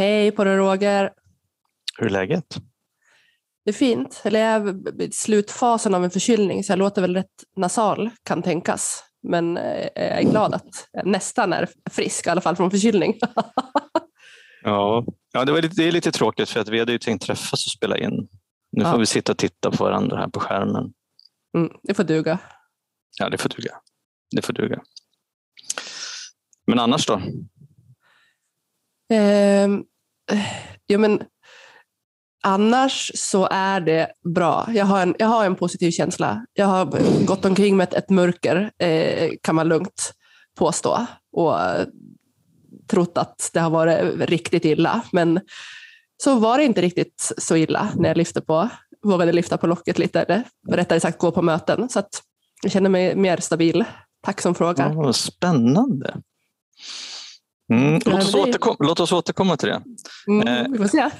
Hej på dig Roger. Hur är läget? Det är fint. Eller jag är i slutfasen av en förkylning så jag låter väl rätt nasal kan tänkas. Men eh, jag är glad att jag nästan är frisk, i alla fall från förkylning. ja, ja det, var lite, det är lite tråkigt för att vi hade ju tänkt träffas och spela in. Nu får Ja. vi sitta och titta på varandra här på skärmen. Mm, det får duga. Ja, det får duga. Det får duga. Men annars då? Ehm, ja, men annars så är det bra. Jag har en, jag har en positiv känsla. Jag har gått omkring med ett, ett mörker, eh, kan man lugnt påstå. Och trott att det har varit riktigt illa. Men så var det inte riktigt så illa när jag lyfte på, vågade lyfta på locket lite, eller rättare sagt gå på möten. Så att jag känner mig mer stabil. Tack som frågar. Ja, vad spännande. Mm, låt, oss återkom, låt oss återkomma till det. Mm, se.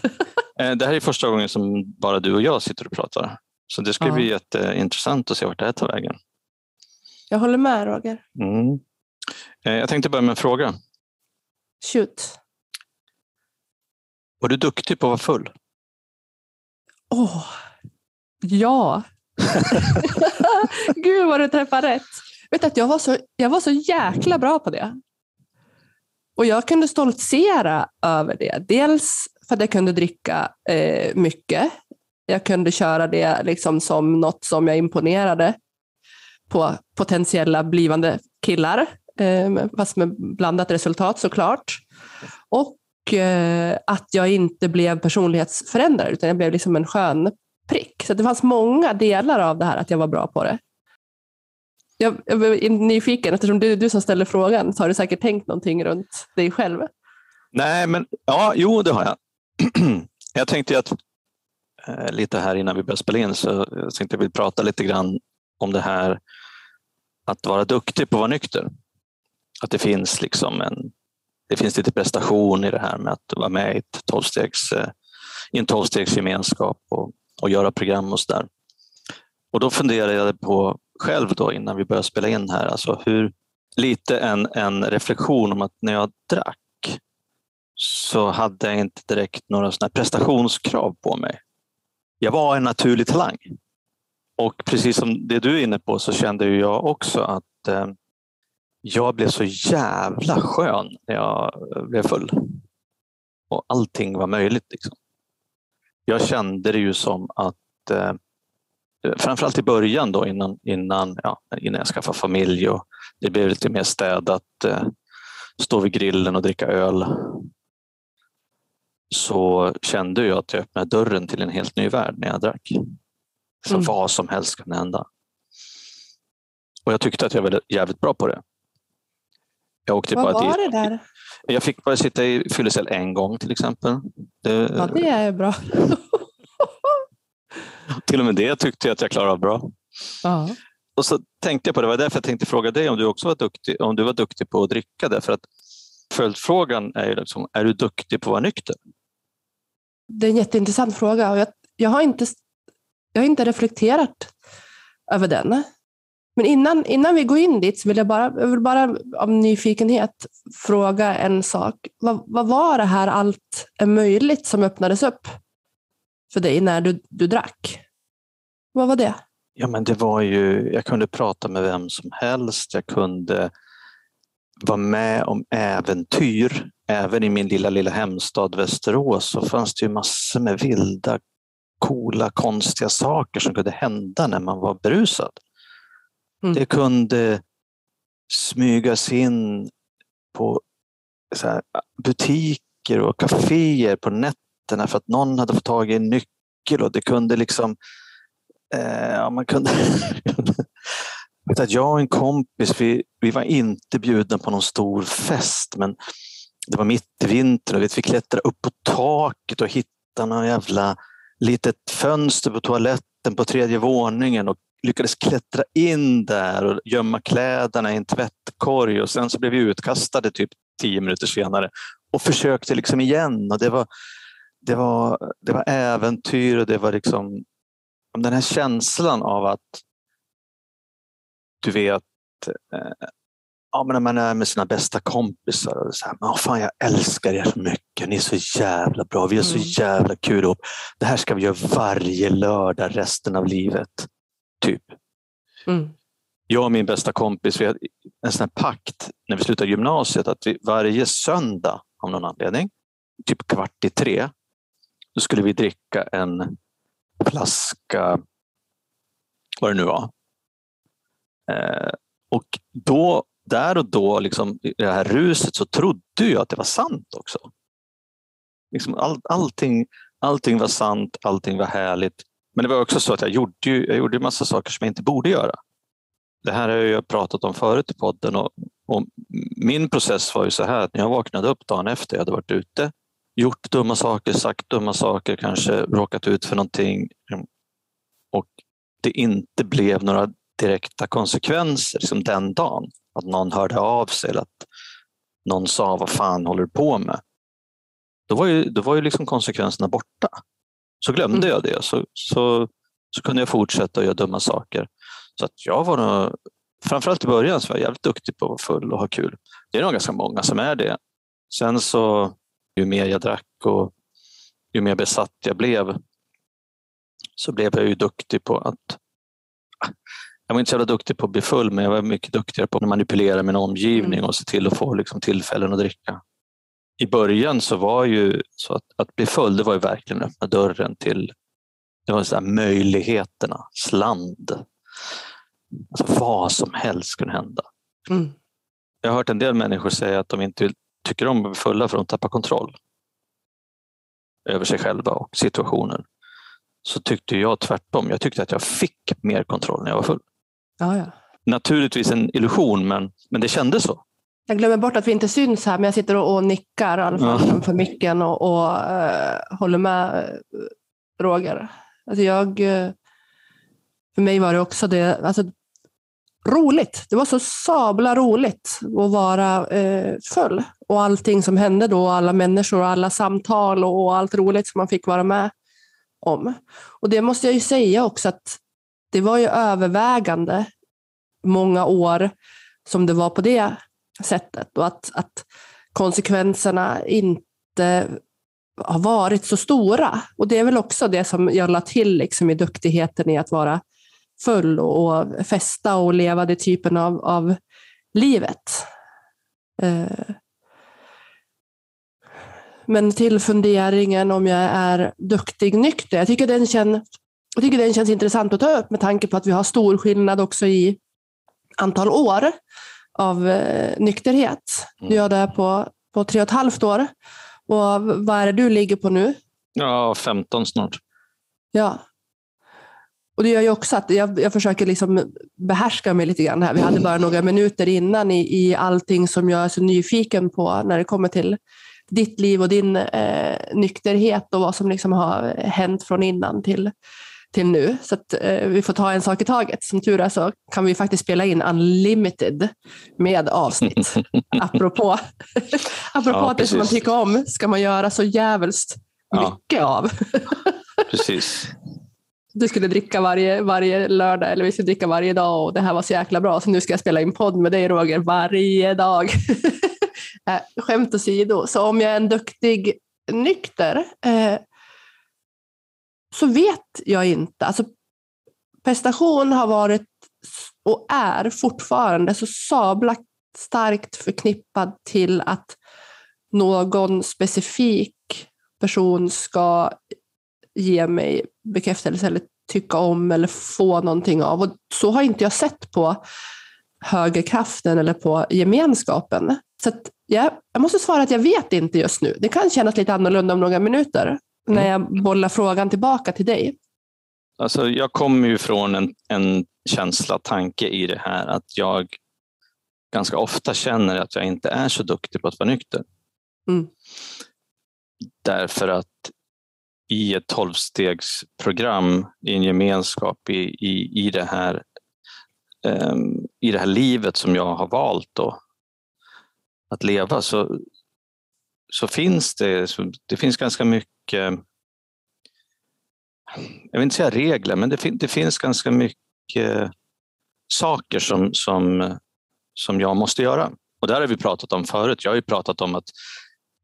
Eh, Det här är första gången som bara du och jag sitter och pratar. Så det ska Ja. bli jätteintressant att se vart det här tar vägen. Jag håller med Roger. Mm. Eh, Jag tänkte börja med en fråga. Shoot. Var du duktig på att vara full? Åh, ja. Gud vad du träffar rätt. Vet att jag, var så, jag var så jäkla bra på det. Och jag kunde stoltsera över det. Dels för att jag kunde dricka eh, mycket. Jag kunde köra det liksom som något som jag imponerade på potentiella blivande killar. Eh, fast med blandat resultat såklart. Och eh, att jag inte blev personlighetsförändrare utan jag blev liksom en skön prick. Så det fanns många delar av det här att jag var bra på det. Jag, jag är nyfiken, eftersom det är du som ställer frågan så har du säkert tänkt någonting runt dig själv. Nej, men ja, jo, det har jag. jag tänkte att eh, lite här innan vi började spela in så eh, jag tänkte jag vill prata lite grann om det här att vara duktig på att vara nykter. Att det finns liksom en det finns lite prestation i det här med att vara med i, ett 12-stegs, eh, i en tolvstegsgemenskap och, och göra program och så där. Och då funderade jag på själv då innan vi började spela in här, alltså hur lite en, en reflektion om att när jag drack så hade jag inte direkt några såna här prestationskrav på mig. Jag var en naturlig talang. Och precis som det du är inne på så kände jag också att eh, jag blev så jävla skön när jag eh, blev full. Och allting var möjligt. Liksom. Jag kände det ju som att eh, framförallt i början då innan, innan, ja, innan jag skaffade familj och det blev lite mer städat, eh, stå vid grillen och dricka öl så kände jag att jag öppnade dörren till en helt ny värld när jag drack. Så Mm. vad som helst kan hända. Och jag tyckte att jag var jävligt bra på det. Jag, åkte Vad bara var dit. det där? jag fick bara sitta i fyllecell en gång till exempel. Det, Ja, det är bra. Till och med det tyckte jag att jag klarade av bra. Ja. Och så tänkte jag på det, det var därför jag tänkte fråga dig om du också var duktig, om du var duktig på att dricka. Därför att följdfrågan är ju liksom, är du duktig på att vara nykter? Det är en jätteintressant fråga och jag, jag, har inte, jag har inte reflekterat över den. Men innan, innan vi går in dit så vill jag bara, jag vill bara av nyfikenhet fråga en sak. Vad, vad var det här allt är möjligt som öppnades upp för dig när du, du drack? Vad var det? Ja, men det var ju, jag kunde prata med vem som helst. Jag kunde vara med om äventyr. Även i min lilla, lilla hemstad Västerås så fanns det ju massor med vilda, coola, konstiga saker som kunde hända när man var berusad. Mm. Det kunde smygas in på butiker och kaféer på nätterna för att någon hade fått tag i en nyckel och det kunde liksom eh, ja, man kunde Jag vet att jag och en kompis, vi, vi var inte bjudna på någon stor fest men det var mitt i vintern och vi fick klättra upp på taket och hitta någon jävla litet fönster på toaletten på tredje våningen och lyckades klättra in där och gömma kläderna i en tvättkorg och sen så blev vi utkastade typ tio minuter senare och försökte liksom igen och det var, det var, det var äventyr och det var liksom den här känslan av att du vet ja, men när man är med sina bästa kompisar och så här, oh, fan jag älskar er så mycket, ni är så jävla bra, vi har så Mm. jävla kul ihop. Det här ska vi göra varje lördag resten av livet. Typ. Mm. Jag och min bästa kompis, vi hade en sån här pakt när vi slutade gymnasiet att vi varje söndag av någon anledning, typ kvart i tre, då skulle vi dricka en flaska, vad det nu var. Eh, och då, där och då, liksom, i det här ruset, så trodde jag att det var sant också. Liksom all, allting, allting var sant, allting var härligt. Men det var också så att jag gjorde, ju, jag gjorde en massa saker som jag inte borde göra. Det här har jag pratat om förut i podden och, och min process var ju så här att när jag vaknade upp dagen efter jag hade varit ute, gjort dumma saker, sagt dumma saker, kanske råkat ut för någonting och det inte blev några direkta konsekvenser som den dagen. Att någon hörde av sig eller att någon sa vad fan håller du på med? Då var ju, då var ju liksom konsekvenserna borta. Så glömde Mm. jag det så, så, så kunde jag fortsätta att göra dumma saker. Så att jag var nog, framförallt i början så var jag jävligt duktig på att vara full och ha kul. Det är nog ganska många som är det. Sen så ju mer jag drack och ju mer besatt jag blev så blev jag ju duktig på att jag var inte så jävla duktig på att bli full men jag var mycket duktigare på att manipulera min omgivning Mm. och se till att få liksom, tillfällen att dricka. I början så var ju så att, att bli full det var ju verkligen öppna dörren till det var så här möjligheternas land. Alltså vad som helst kunde hända. Mm. Jag har hört en del människor säga att de inte tycker om att bli fulla för att de tappar kontroll över sig själva och situationen. Så tyckte jag tvärtom. Jag tyckte att jag fick mer kontroll när jag var full. Ja, ja. Naturligtvis en illusion, men, men det kändes så. Jag glömmer bort att vi inte syns här, men jag sitter och, och nickar i alla fall framför micken och, och eh, håller med eh, Roger. Alltså jag, eh, för mig var det också det, alltså, roligt. Det var så sabla roligt att vara eh, full. Och allting som hände då, alla människor och alla samtal och, och allt roligt som man fick vara med om. Och det måste jag ju säga också att det var ju övervägande många år som det var på det sättet och att, att konsekvenserna inte har varit så stora. Och det är väl också det som jag la till liksom i duktigheten i att vara full och, och festa och leva det typen av, av livet. Eh. Men till funderingen om jag är duktig nykter. Jag tycker, den känns, jag tycker den känns intressant att ta upp med tanke på att vi har stor skillnad också i antal år av eh, nykterhet. Du gör det på, på tre och ett halvt år. Och vad är det du ligger på nu? Ja, 15 snart. Ja. Och det gör ju också att jag, jag försöker liksom behärska mig lite grann här. Vi hade bara några minuter innan i, i allting som jag är så nyfiken på när det kommer till ditt liv och din eh, nykterhet och vad som liksom har hänt från innan till, till nu. Så att, eh, vi får ta en sak i taget. Som tur är så kan vi faktiskt spela in unlimited med avsnitt. apropå apropå Ja, att det som man tycker om ska man göra så jävligt Ja. mycket av. Precis. Du skulle dricka varje, varje lördag eller vi skulle dricka varje dag och det här var så jäkla bra så nu ska jag spela in podd med dig Roger varje dag. äh, skämt åsido, så om jag är en duktig nykter eh, så vet jag inte. Alltså, prestation har varit och är fortfarande så sabla starkt förknippad till att någon specifik person ska ge mig bekräftelse eller tycka om eller få någonting av. Och så har inte jag sett på högerkraften eller på gemenskapen. Så att, ja, jag måste svara att jag vet inte just nu. Det kan kännas lite annorlunda om några minuter när jag bollar frågan tillbaka till dig. Alltså, jag kommer ju från en, en känsla, tanke i det här att jag ganska ofta känner att jag inte är så duktig på att vara nykter. Mm. Därför att i ett tolvstegsprogram, i en gemenskap, i, i, i, det här, um, i det här livet som jag har valt då, att leva så, så finns det, så det finns ganska mycket jag vill inte säga regler, men det, fin, det finns ganska mycket saker som, som, som jag måste göra. Och det har vi pratat om förut. Jag har ju pratat om att,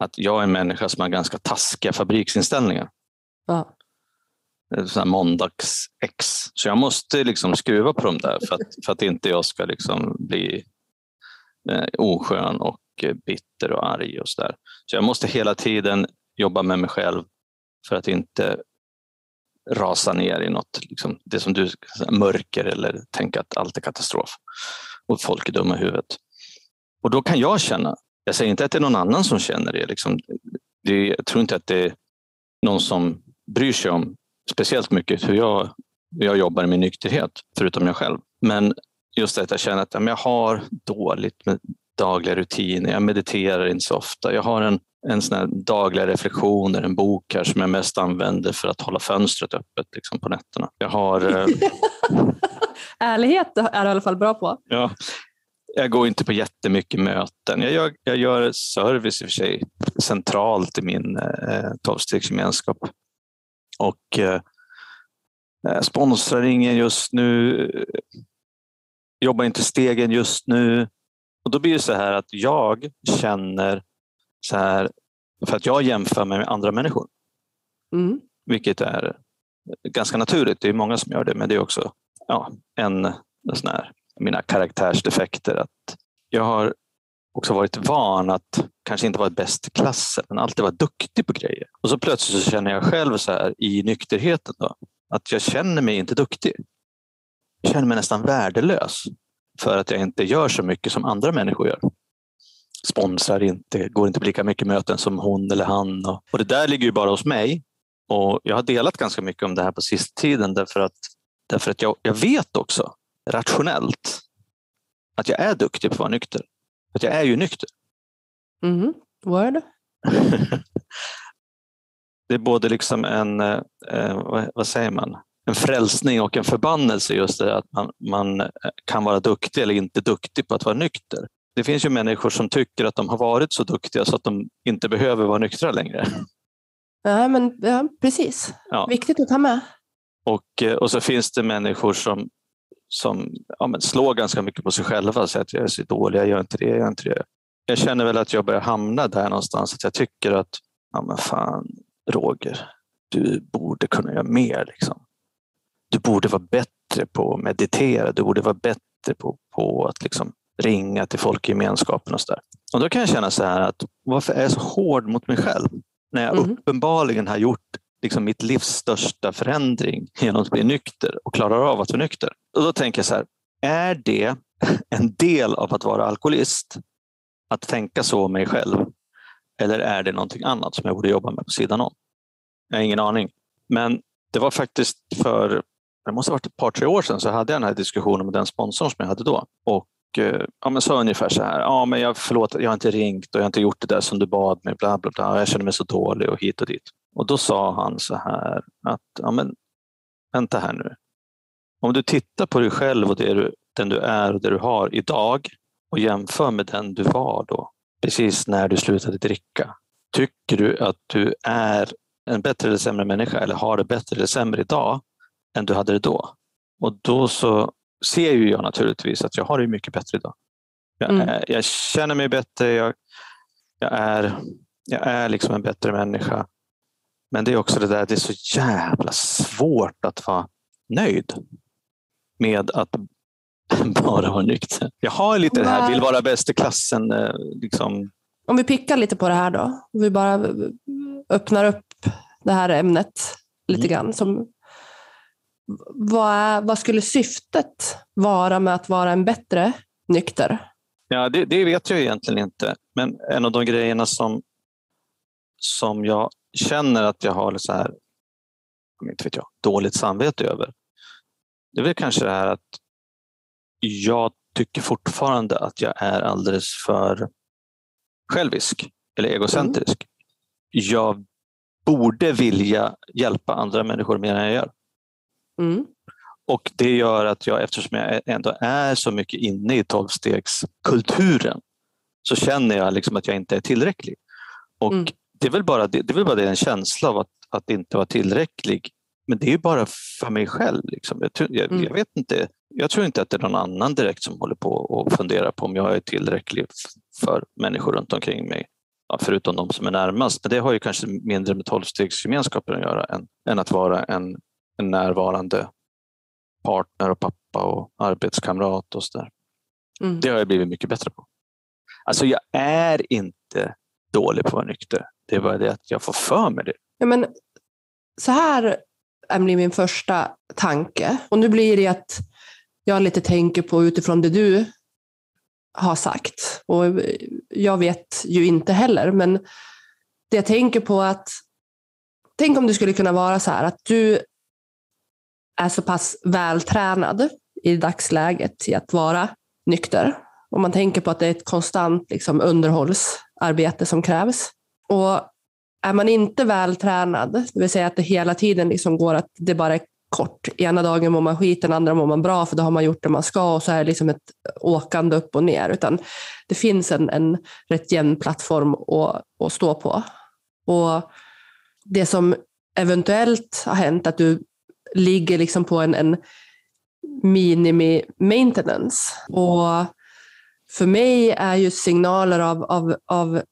att jag är en människa som har ganska taskiga fabriksinställningar. Ja. måndags-ex. Så jag måste liksom skruva på dem där för att, för att inte jag ska liksom bli eh, oskön och eh, bitter och arg och sådär. Så jag måste hela tiden jobba med mig själv för att inte rasa ner i något, liksom, det som du mörker eller tänka att allt är katastrof och folk är dumma i huvudet. Och då kan jag känna, jag säger inte att det är någon annan som känner det, liksom, det jag tror inte att det är någon som bryr sig om speciellt mycket hur jag, hur jag jobbar med nykterhet, förutom jag själv. Men just det att jag känner att jag har dåligt med dagliga rutiner, jag mediterar inte så ofta, jag har en en sån här dagliga reflektioner, en bok här som jag mest använder för att hålla fönstret öppet liksom, på nätterna. Jag har... Eh... Ärlighet är du i alla fall bra på. Ja, jag går inte på jättemycket möten. Jag gör, jag gör service i och för sig centralt i min eh, tolvstegsgemenskap. Och eh, sponsrar ingen just nu. Jobbar inte stegen just nu. Och då blir det så här att jag känner så här, för att jag jämför mig med andra människor. Mm. Vilket är ganska naturligt. Det är många som gör det, men det är också ja, en, en sån här, mina karaktärsdefekter. Att jag har också varit van att kanske inte vara bäst i klassen, men alltid vara duktig på grejer. Och så plötsligt så känner jag själv så här i nykterheten då, att jag känner mig inte duktig. Jag känner mig nästan värdelös för att jag inte gör så mycket som andra människor gör sponsrar inte, går inte på lika mycket möten som hon eller han. Och, och det där ligger ju bara hos mig. Och jag har delat ganska mycket om det här på sista tiden därför att, därför att jag, jag vet också rationellt att jag är duktig på att vara nykter. Att jag är ju nykter. Mm. Word. det är både liksom en, eh, vad, säger man, en frälsning och en förbannelse just det att man, man kan vara duktig eller inte duktig på att vara nykter det finns ju människor som tycker att de har varit så duktiga så att de inte behöver vara nyktra längre. Ja, men, ja precis. Ja. Viktigt att ta med. Och, eh, och så finns det människor som, som ja, men slår ganska mycket på sig själva säger att jag är så dålig, jag gör inte det, jag gör inte det. Jag känner väl att jag börjar hamna där någonstans, att jag tycker att ja, men fan, Roger, du borde kunna göra mer. Liksom. Du borde vara bättre på att meditera, du borde vara bättre på, på att liksom ringa till folkgemenskapen och så där. Och då kan jag känna så här att varför är jag så hård mot mig själv? När jag mm. uppenbarligen har gjort liksom mitt livs största förändring genom att bli nykter och klarar av att vara nykter. Och då tänker jag så här, är det en del av att vara alkoholist? Att tänka så om mig själv? Eller är det någonting annat som jag borde jobba med på sidan om? Jag har ingen aning. Men det var faktiskt för, det måste ha varit ett par, tre år sedan, så hade jag den här diskussionen med den sponsorn som jag hade då. Och Eh, ja, men sa ungefär så här, ja, men jag, förlåt, jag har inte ringt och jag har inte gjort det där som du bad mig, bla, bla, bla. jag känner mig så dålig och hit och dit. Och då sa han så här att, ja, men, vänta här nu. Om du tittar på dig själv och det du, den du är och det du har idag och jämför med den du var då, precis när du slutade dricka. Tycker du att du är en bättre eller sämre människa eller har det bättre eller sämre idag än du hade det då? Och då så ser ju jag naturligtvis att jag har det mycket bättre idag. Jag, mm. är, jag känner mig bättre, jag, jag, är, jag är liksom en bättre människa. Men det är också det där, det är så jävla svårt att vara nöjd med att bara vara nykter. Jag har lite det här, vill vara bäst i klassen. Eh, liksom. Om vi pickar lite på det här då, om vi bara öppnar upp det här ämnet lite mm. grann. Som vad, är, vad skulle syftet vara med att vara en bättre nykter? Ja, det, det, vet jag egentligen inte. Men en av de grejerna som, som jag känner att jag har så här, inte vet jag, dåligt samvete över. Det är väl kanske det här att jag tycker fortfarande att jag är alldeles för självisk eller egocentrisk. Mm. Jag borde vilja hjälpa andra människor mer än jag gör. Mm. Och det gör att jag, eftersom jag ändå är så mycket inne i tolvstegskulturen, så känner jag liksom att jag inte är tillräcklig. Och mm. det, är väl bara det, det är väl bara det en känsla av att, att inte vara tillräcklig men det är bara för mig själv. Liksom. Jag, tror, jag, Mm. jag, vet inte, jag tror inte att det är någon annan direkt som håller på och funderar på om jag är tillräcklig för människor runt omkring mig. Ja, förutom de som är närmast. Men det har ju kanske mindre med tolvstegsgemenskapen att göra än, än att vara en, en närvarande partner och pappa och arbetskamrat och sådär. Mm. Det har jag blivit mycket bättre på. Alltså jag är inte dålig på att vara nykter. Det är bara det att jag får för mig det. Ja, men, så här blir min första tanke. Och nu blir det att jag lite tänker på utifrån det du har sagt. Och jag vet ju inte heller, men det jag tänker på att tänk om det skulle kunna vara så här att du är så pass vältränad i dagsläget i att vara nykter. Om man tänker på att det är ett konstant liksom, underhållsarbete som krävs. Och är man inte vältränad, det vill säga att det hela tiden liksom går att det bara är kort. Ena dagen mår man skit, den andra mår man bra för då har man gjort det man ska och så är det liksom ett åkande upp och ner. Utan det finns en, en rätt jämn plattform att, att stå på. Och det som eventuellt har hänt, att du ligger liksom på en, en minimi maintenance. Och för mig är ju signaler av, av, av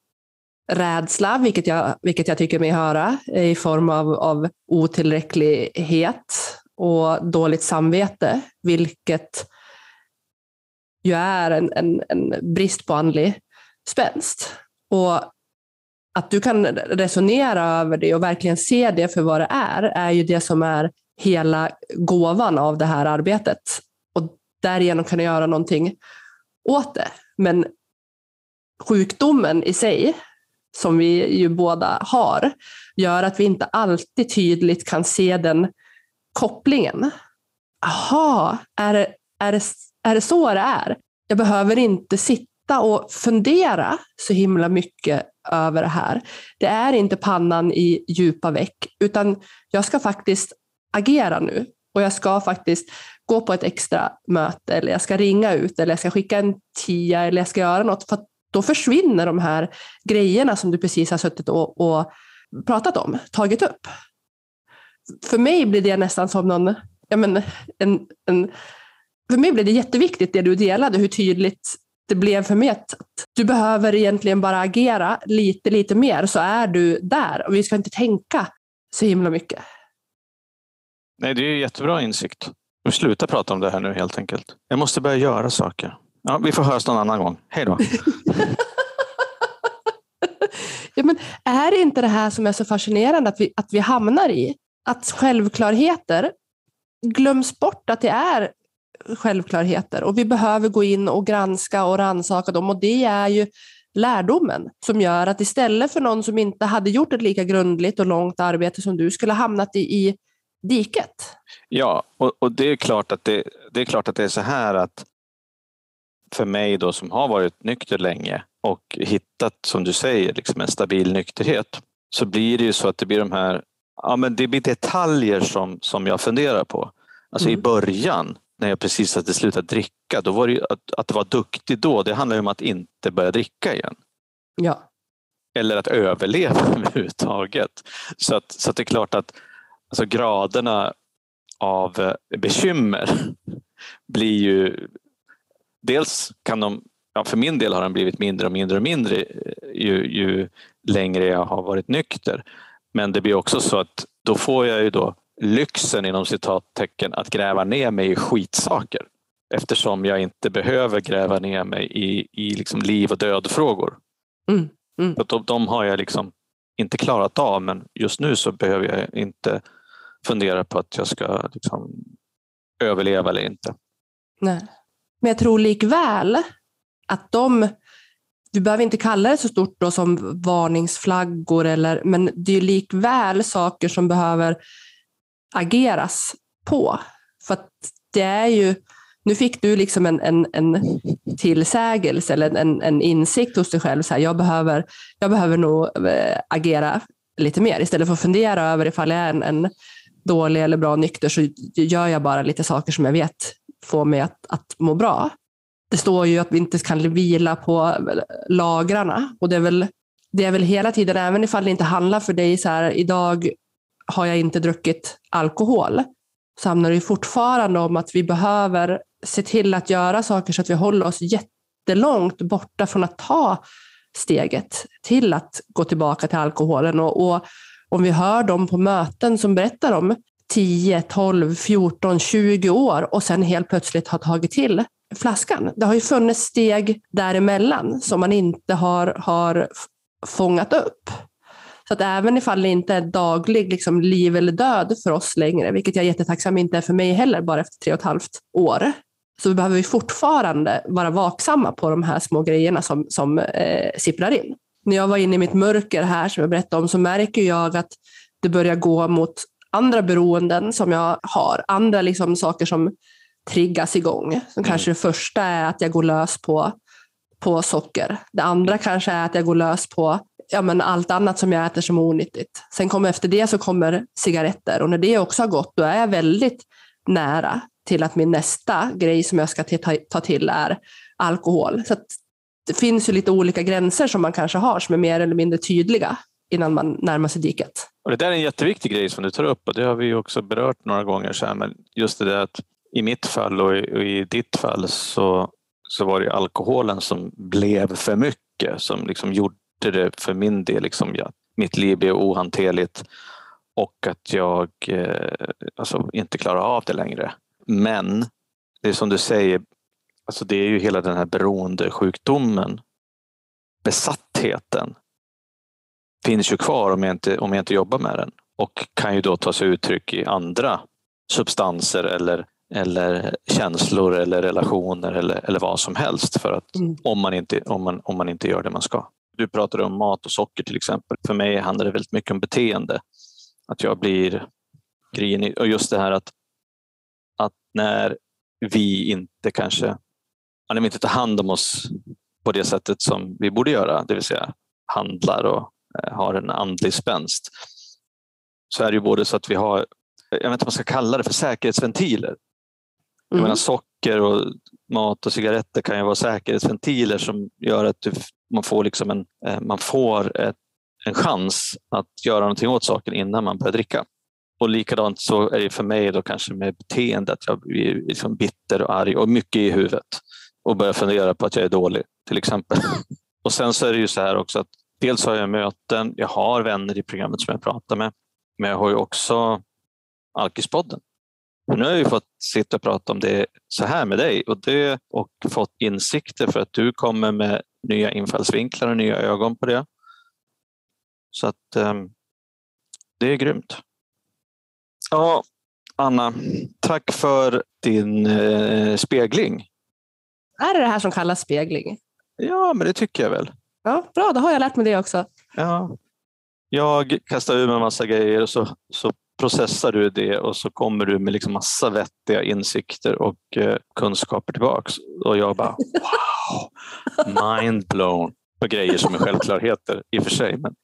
rädsla, vilket jag, vilket jag tycker mig höra, i form av, av otillräcklighet och dåligt samvete, vilket ju är en, en, en brist på andlig spänst. Och att du kan resonera över det och verkligen se det för vad det är, är ju det som är hela gåvan av det här arbetet. Och därigenom kunna göra någonting åt det. Men sjukdomen i sig, som vi ju båda har, gör att vi inte alltid tydligt kan se den kopplingen. Aha, är det, är det, är det så det är? Jag behöver inte sitta och fundera så himla mycket över det här. Det är inte pannan i djupa veck, utan jag ska faktiskt agera nu. Och jag ska faktiskt gå på ett extra möte, eller jag ska ringa ut, eller jag ska skicka en tia, eller jag ska göra något. För att då försvinner de här grejerna som du precis har suttit och, och pratat om, tagit upp. För mig blir det nästan som någon, ja men, en, en, för mig blir det jätteviktigt det du delade, hur tydligt det blev för mig att du behöver egentligen bara agera lite, lite mer så är du där och vi ska inte tänka så himla mycket. Nej, det är ju jättebra insikt. Vi slutar prata om det här nu helt enkelt. Jag måste börja göra saker. Ja, vi får höras någon annan gång. Hej då. Ja, men är det inte det här som är så fascinerande att vi, att vi hamnar i? Att självklarheter glöms bort att det är självklarheter och vi behöver gå in och granska och rannsaka dem och det är ju lärdomen som gör att istället för någon som inte hade gjort ett lika grundligt och långt arbete som du skulle hamnat i, i diket. Ja, och, och det, är klart att det, det är klart att det är så här att för mig då som har varit nykter länge och hittat, som du säger, liksom en stabil nykterhet så blir det ju så att det blir de här ja, men det blir detaljer som, som jag funderar på. Alltså Mm. i början när jag precis hade slutat dricka, då var det att, att vara duktig då, det handlar ju om att inte börja dricka igen. Ja. Eller att överleva överhuvudtaget. Så, att, så att det är klart att alltså graderna av eh, bekymmer blir ju... Dels kan de, ja, för min del har de blivit mindre och mindre och mindre eh, ju, ju längre jag har varit nykter. Men det blir också så att då får jag ju då lyxen inom citattecken att gräva ner mig i skitsaker eftersom jag inte behöver gräva ner mig i, i liksom liv och dödfrågor. Mm, mm. Att De, de har jag liksom inte klarat av men just nu så behöver jag inte fundera på att jag ska liksom överleva eller inte. Nej. Men jag tror likväl att de, du behöver inte kalla det så stort då som varningsflaggor, eller, men det är likväl saker som behöver ageras på. För att det är ju, nu fick du liksom en, en, en tillsägelse eller en, en insikt hos dig själv. Så här, jag, behöver, jag behöver nog eh, agera lite mer. Istället för att fundera över ifall jag är en, en dålig eller bra nykter så gör jag bara lite saker som jag vet får mig att, att må bra. Det står ju att vi inte kan vila på lagrarna och det är väl, det är väl hela tiden, även ifall det inte handlar för dig så här idag har jag inte druckit alkohol så handlar det fortfarande om att vi behöver se till att göra saker så att vi håller oss jättelångt borta från att ta steget till att gå tillbaka till alkoholen. Och, och om vi hör dem på möten som berättar om 10, 12, 14, 20 år och sen helt plötsligt har tagit till flaskan. Det har ju funnits steg däremellan som man inte har, har fångat upp. Så att även ifall det inte är daglig liksom, liv eller död för oss längre, vilket jag är jättetacksam inte är för mig heller, bara efter tre och ett halvt år, så behöver vi fortfarande vara vaksamma på de här små grejerna som, som eh, sipprar in. När jag var inne i mitt mörker här, som jag berättade om, så märker jag att det börjar gå mot andra beroenden som jag har, andra liksom saker som triggas igång. Som mm. kanske det första är att jag går lös på, på socker. Det andra kanske är att jag går lös på ja, men allt annat som jag äter som är onyttigt. Sen kommer efter det så kommer cigaretter och när det också har gått då är jag väldigt nära till att min nästa grej som jag ska ta till är alkohol. Så det finns ju lite olika gränser som man kanske har som är mer eller mindre tydliga innan man närmar sig diket. Och det där är en jätteviktig grej som du tar upp och det har vi också berört några gånger. Så här, men just det där att i mitt fall och i, och i ditt fall så, så var det alkoholen som blev för mycket som liksom gjorde det för min del. Liksom, ja, mitt liv blev ohanterligt och att jag eh, alltså, inte klarar av det längre. Men det är som du säger, alltså det är ju hela den här beroendesjukdomen, besattheten finns ju kvar om jag, inte, om jag inte jobbar med den och kan ju då ta sig uttryck i andra substanser eller, eller känslor eller relationer eller, eller vad som helst för att mm. om, man inte, om, man, om man inte gör det man ska. Du pratade om mat och socker till exempel. För mig handlar det väldigt mycket om beteende. Att jag blir grinig och just det här att, att när vi inte kanske när vi inte tar hand om oss på det sättet som vi borde göra, det vill säga handlar och Eh, har en andlig spänst så är det ju både så att vi har, jag vet inte vad man ska kalla det för, säkerhetsventiler. Mm. Jag menar, socker och mat och cigaretter kan ju vara säkerhetsventiler som gör att du, man får, liksom en, eh, man får ett, en chans att göra någonting åt saken innan man börjar dricka. Och likadant så är det för mig då kanske med beteende att jag blir liksom bitter och arg och mycket i huvudet och börjar fundera på att jag är dålig till exempel. Och sen så är det ju så här också att dels har jag möten, jag har vänner i programmet som jag pratar med, men jag har ju också Alkispodden. Nu har jag ju fått sitta och prata om det så här med dig och, det, och fått insikter för att du kommer med nya infallsvinklar och nya ögon på det. Så att um, det är grymt. Ja, Anna, tack för din eh, spegling. Är det det här som kallas spegling? Ja, men det tycker jag väl. Ja, bra, då har jag lärt mig det också. Ja. Jag kastar ur mig en massa grejer och så, så processar du det och så kommer du med liksom massa vettiga insikter och eh, kunskaper tillbaks. Och jag bara wow, mind blown på grejer som är självklarheter i och för sig. Men,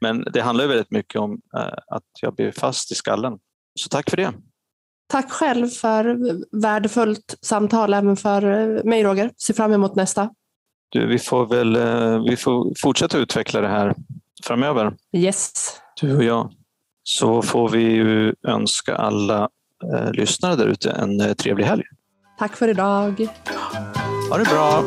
men det handlar väldigt mycket om eh, att jag blir fast i skallen. Så tack för det. Tack själv för värdefullt samtal även för mig Roger. Ser fram emot nästa. Du, vi får väl eh, vi får fortsätta utveckla det här framöver. Yes. Du och jag. Så får vi ju önska alla eh, lyssnare där ute en eh, trevlig helg. Tack för idag. Ha det bra.